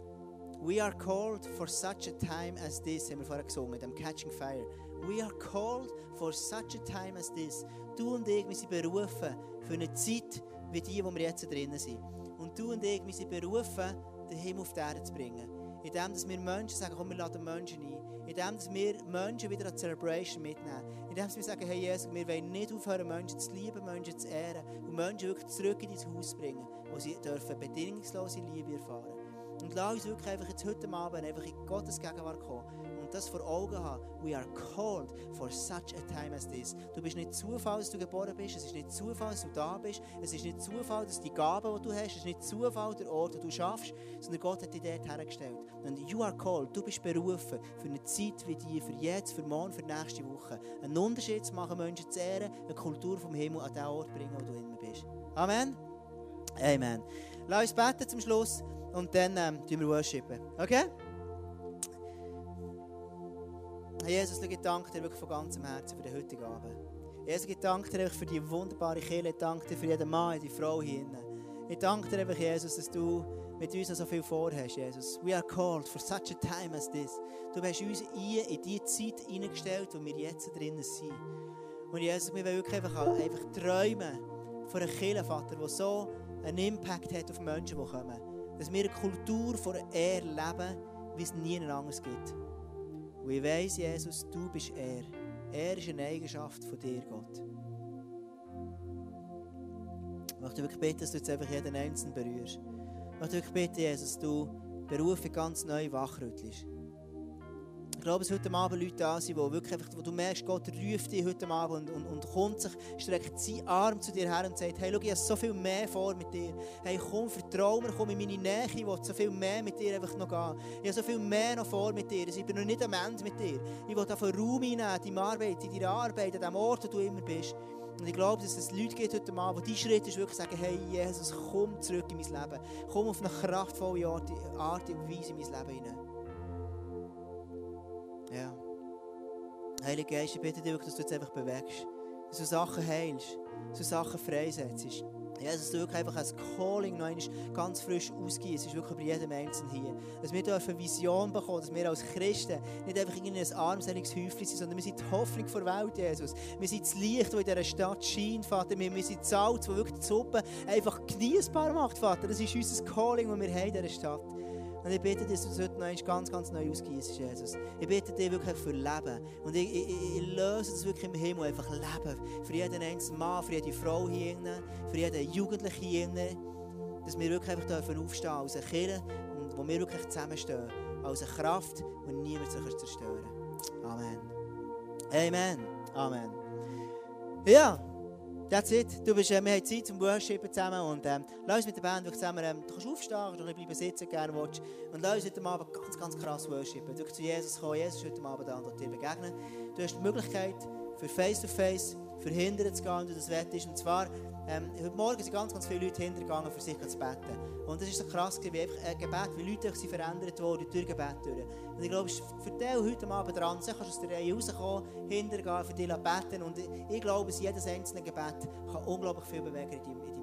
Speaker 1: We are called for such a time as this, haben wir vorher gesungen, dem Catching Fire. We are called for such a time as this. Du und ich, wir sind berufen für eine Zeit wie die, wo wir jetzt drinnen sind. Und du und ich, wir sind berufen, den Himmel auf die Erde zu bringen. Indem dass wir Menschen sagen, komm, wir laden Menschen ein. Indem dass wir Menschen wieder an Celebration mitnehmen. Indem dass wir sagen, hey Jesus, wir wollen nicht aufhören, Menschen zu lieben, Menschen zu ehren und Menschen wirklich zurück in dein Haus bringen, wo sie dürfen bedingungslose Liebe erfahren und lass uns wirklich einfach jetzt heute Abend einfach in Gottes Gegenwart kommen und das vor Augen haben. We are called for such a time as this. Du bist nicht Zufall, dass du geboren bist. Es ist nicht Zufall, dass du da bist. Es ist nicht Zufall, dass die Gaben, die du hast, es ist nicht Zufall, der Ort, wo du schaffst, sondern Gott hat dich dort hergestellt. Und you are called. Du bist berufen für eine Zeit wie die, für jetzt, für morgen, für nächste Woche. Einen Unterschied zu machen, Menschen zu ehren, eine Kultur vom Himmel an den Ort bringen, wo du immer bist. Amen. Amen. Lass uns beten zum Schluss und dann ähm, wir worshipen. Okay? Jesus, ich danke dir wirklich von ganzem Herzen für den heutigen Abend. Jesus, ich danke dir für die wunderbare Kirche. Ich danke dir für jeden Mann die Frau hier drin. Ich danke dir einfach, Jesus, dass du mit uns so viel vorhast, Jesus. We are called for such a time as this. Du hast uns hier in die Zeit hineingestellt, wo wir jetzt drinnen sind. Und Jesus, wir wollen wirklich einfach, einfach träumen von einer Kirche, Vater, die so einen Impact hat auf Menschen, die kommen. Dass wir eine Kultur von er leben, wie es niemand anders gibt. Und ich weiss, Jesus, du bist er. Er ist eine Eigenschaft von dir, Gott. Ich möchte wirklich beten, dass du jetzt einfach jeden Einzelnen berührst. Ich möchte wirklich bitten, Jesus, dass du Berufe ganz neu wachrüttelst. Glaube, dass heute Abend Leute da sind, wo, wirklich wo du merkst, Gott ruft dich heute Abend und, und, und kommt sich, streckt seinen Arm zu dir her und sagt, hey, schau, ich habe so viel mehr vor mit dir. Hey, komm, vertrau mir, komm in meine Nähe, ich will so viel mehr mit dir einfach noch gehen. Ich habe so viel mehr noch vor mit dir. Ich bin noch nicht am Ende mit dir. Ich will davon Raum einnehmen, deine Arbeit, in deiner Arbeit, an dem Ort, wo du immer bist. Und ich glaube, dass es Leute gibt heute Abend, die dein Schritt ist, wirklich sagen, hey Jesus, komm zurück in mein Leben. Komm auf eine kraftvolle Art, Art und Weise in mein Leben hinein. Ja. Heilige Geist, ich bitte dich dass du jetzt einfach bewegst. Dass du Sachen heilst, dass du Sachen freisetzt. Ja, dass du wirklich einfach ein Calling noch ganz frisch ausgehst. Es ist wirklich über jedem Einzelnen hier. Dass wir eine Vision bekommen, dass wir als Christen nicht einfach ein armseliges Häufchen sind, sondern wir sind die Hoffnung der Welt, Jesus. Wir sind das Licht, das in dieser Stadt scheint, Vater. Wir, wir sind das Salz, das wirklich die Suppe einfach genießbar macht, Vater. Das ist unser Calling, das wir haben in dieser Stadt. Und ich bitte dass du heute noch ganz, ganz neu ausgießt, Jesus. Ich bitte dich wirklich für Leben. Und ich, ich, ich löse das wirklich im Himmel, einfach Leben. Für jeden einzelnen Mann, für jede Frau hier für jeden Jugendlichen hier. Dass wir wirklich einfach dürfen aufstehen als eine Kirche, wo wir wirklich zusammenstehen. Als eine Kraft, die niemand sich zerstören kann. Amen. Amen. Amen. Ja. That's it. Du bist, äh, wir haben Zeit zum Worshipen zusammen und ähm, lass uns mit der Band zusammen, ähm, du kannst aufstehen, kannst bleiben sitzen, gerne willst. Und lass uns heute Abend ganz, ganz krass worshipen. Kannst zu Jesus kommen, Jesus heute Abend und dir begegnen. Du hast die Möglichkeit, für Face-to-Face, für Hindern zu gehen, wenn du das wettest. Und zwar, ähm, heute Morgen sind ganz, ganz viele Leute hintergegangen, für sich zu beten. Und das ist so krass, wie einfach ein Gebet, wie Leute sind verändert wurden durch Gebet durch. Und ich glaube, für dich heute Abend dran, so kannst du aus der Reihe rauskommen, hintergehen, für dich beten. Und ich glaube, jedes einzelne Gebet kann unglaublich viel bewegen in deinem, in deinem